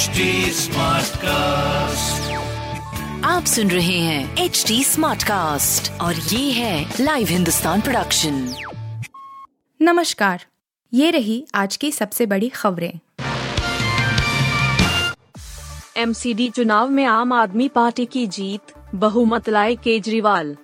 HD cast आप सुन रहे हैं एच डी स्मार्ट कास्ट और ये है लाइव हिंदुस्तान प्रोडक्शन नमस्कार ये रही आज की सबसे बड़ी खबरें। एमसीडी चुनाव में आम आदमी पार्टी की जीत बहुमत लाए केजरीवाल।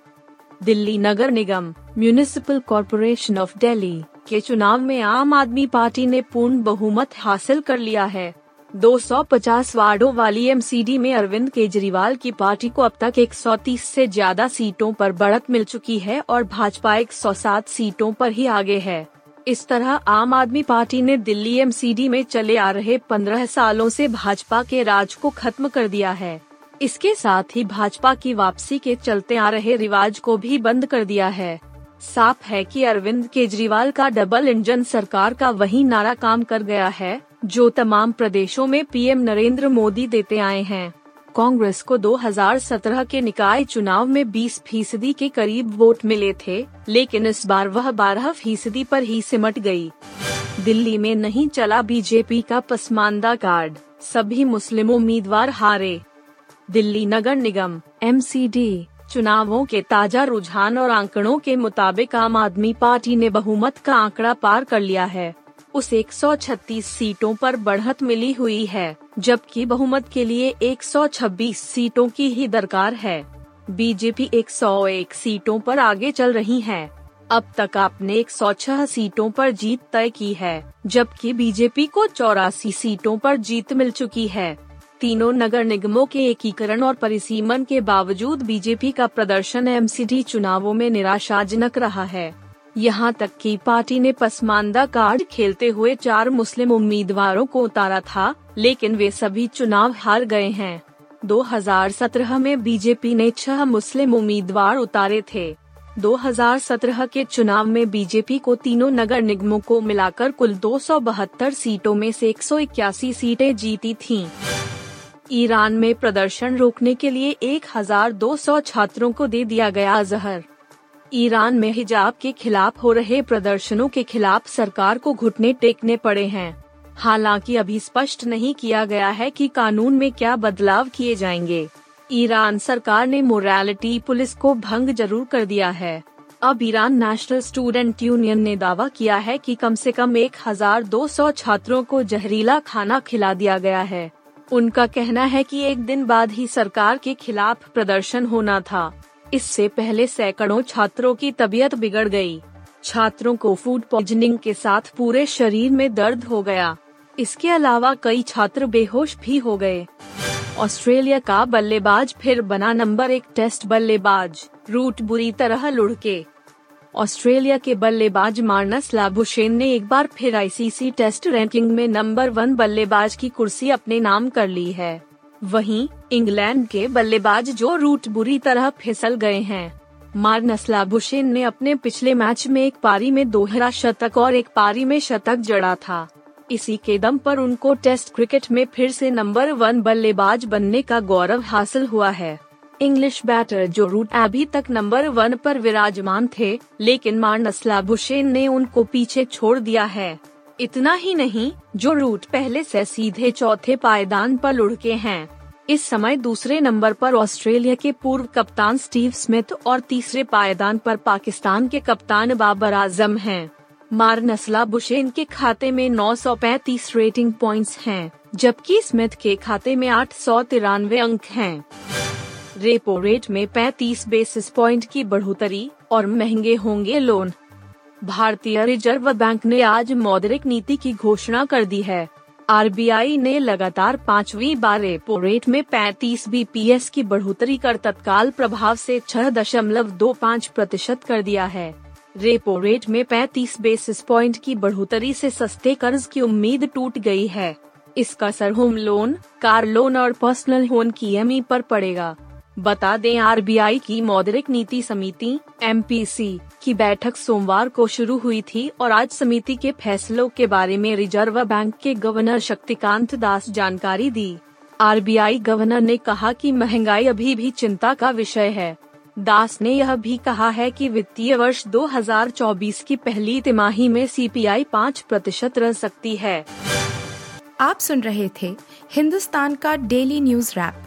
दिल्ली नगर निगम म्यूनिसिपल कॉरपोरेशन ऑफ़ दिल्ली के चुनाव में आम आदमी पार्टी ने पूर्ण बहुमत हासिल कर लिया है। 250 वार्डों वाली एमसीडी में अरविंद केजरीवाल की पार्टी को अब तक 130 से ज़्यादा सीटों पर बढ़त मिल चुकी है और भाजपा 107 सीटों पर ही आगे है। इस तरह आम आदमी पार्टी ने दिल्ली एमसीडी में चले आ रहे 15 सालों से भाजपा के राज को खत्म कर दिया है। इसके साथ ही भाजपा की वापसी के चलते आ रहे रिवाज को भी बंद कर दिया है। साफ़ है कि अरविंद केजरीवाल का डबल इंजन सरकार का वही नारा काम कर गया है। जो तमाम प्रदेशों में पीएम नरेंद्र मोदी देते आए हैं। कांग्रेस को 2017 के निकाय चुनाव में 20 फ़ीसदी के करीब वोट मिले थे, लेकिन इस बार वह 12 फ़ीसदी पर ही सिमट गई। दिल्ली में नहीं चला बीजेपी का पसमानदा कार्ड, सभी मुस्लिम उम्मीदवार हारे। दिल्ली नगर निगम एमसीडी चुनावों के ताज़ा रुझान और आंकड़ों के मुताबिक आम आदमी पार्टी ने बहुमत का आंकड़ा पार कर लिया है। उसे 136 सीटों पर बढ़त मिली हुई है, जबकि बहुमत के लिए 126 सीटों की ही दरकार है। बीजेपी 101 सीटों पर आगे चल रही है। अब तक आपने 106 सीटों पर जीत तय की है, जबकि बीजेपी को चौरासी सीटों पर जीत मिल चुकी है। तीनों नगर निगमों के एकीकरण और परिसीमन के बावजूद बीजेपी का प्रदर्शन एमसीडी चुनावों में निराशाजनक रहा है। यहाँ तक कि पार्टी ने पसमानदा कार्ड खेलते हुए चार मुस्लिम उम्मीदवारों को उतारा था, लेकिन वे सभी चुनाव हार गए हैं। 2017 में बीजेपी ने छह मुस्लिम उम्मीदवार उतारे थे। 2017 के चुनाव में बीजेपी को तीनों नगर निगमों को मिलाकर कुल दो सौ बहत्तर सीटों में से एक सौ इक्यासी सीटें जीती थीं। ईरान में प्रदर्शन रोकने के लिए 1200 छात्रों को दे दिया गया जहर। ईरान में हिजाब के खिलाफ हो रहे प्रदर्शनों के खिलाफ सरकार को घुटने टेकने पड़े हैं। हालाँकि अभी स्पष्ट नहीं किया गया है कि कानून में क्या बदलाव किए जाएँगे। ईरान सरकार ने मोरालिटी पुलिस को भंग ज़रूर कर दिया है। अब ईरान नेशनल स्टूडेंट यूनियन ने दावा किया है कि कम से कम 1200 छात्रों को जहरीला खाना खिला दिया गया है। उनका कहना है कि एक दिन बाद ही सरकार के खिलाफ प्रदर्शन होना था। इससे पहले सैकड़ों छात्रों की तबीयत बिगड़ गई। छात्रों को फ़ूड पॉइजनिंग के साथ पूरे शरीर में दर्द हो गया। इसके अलावा कई छात्र बेहोश भी हो गए। ऑस्ट्रेलिया का बल्लेबाज फिर बना नंबर एक टेस्ट बल्लेबाज, रूट बुरी तरह लुढ़के। ऑस्ट्रेलिया के बल्लेबाज मार्नस लाबुशेन ने एक बार फिर आईसीसी टेस्ट रैंकिंग में नंबर वन बल्लेबाज की कुर्सी अपने नाम कर ली है। वहीं इंग्लैंड के बल्लेबाज जो रूट बुरी तरह फिसल गए हैं। मार्नस लाबुशेन ने अपने पिछले मैच में एक पारी में दोहरा शतक और एक पारी में शतक जड़ा था। इसी के दम पर उनको टेस्ट क्रिकेट में फिर से नंबर वन बल्लेबाज बनने का गौरव हासिल हुआ है। इंग्लिश बैटर जो रूट अभी तक नंबर वन पर विराजमान थे, लेकिन मार्नस लाबुशेन ने उनको पीछे छोड़ दिया है। इतना ही नहीं जो रूट पहले से सीधे चौथे पायदान पर लुढ़के हैं इस समय दूसरे नंबर पर ऑस्ट्रेलिया के पूर्व कप्तान स्टीव स्मिथ और तीसरे पायदान पर पाकिस्तान के कप्तान बाबर आज़म हैं। मारनसला बुशेन के खाते में नौ रेटिंग पॉइंट्स हैं, जबकि स्मिथ के खाते में आठ सौ तिरानवे अंक हैं। रेपो रेट में 35 बेसिस पॉइंट की बढ़ोतरी और महँगे होंगे लोन भारतीय रिज़र्व बैंक ने आज मौद्रिक नीति की घोषणा कर दी है। आरबीआई ने लगातार पांचवी बार रेपो रेट में 35 बीपीएस की बढ़ोतरी कर तत्काल प्रभाव से छह दशमलव दो पाँच प्रतिशत कर दिया है। रेपो रेट में 35 बेसिस पॉइंट की बढ़ोतरी से सस्ते कर्ज की उम्मीद टूट गई है। इसका असर होम लोन, कार लोन और पर्सनल लोन की एम पर पड़ेगा। बता दें, आरबीआई की मौद्रिक नीति समिति, एमपीसी, की बैठक सोमवार को शुरू हुई थी और आज समिति के फैसलों के बारे में रिज़र्व बैंक के गवर्नर शक्तिकांत दास जानकारी दी। आरबीआई गवर्नर ने कहा कि महँगाई अभी भी चिंता का विषय है। दास ने यह भी कहा है कि वित्तीय वर्ष 2024 की पहली तिमाही में सीपीआई पाँच प्रतिशत रह सकती है। आप सुन रहे थे हिंदुस्तान का डेली न्यूज़ रैप।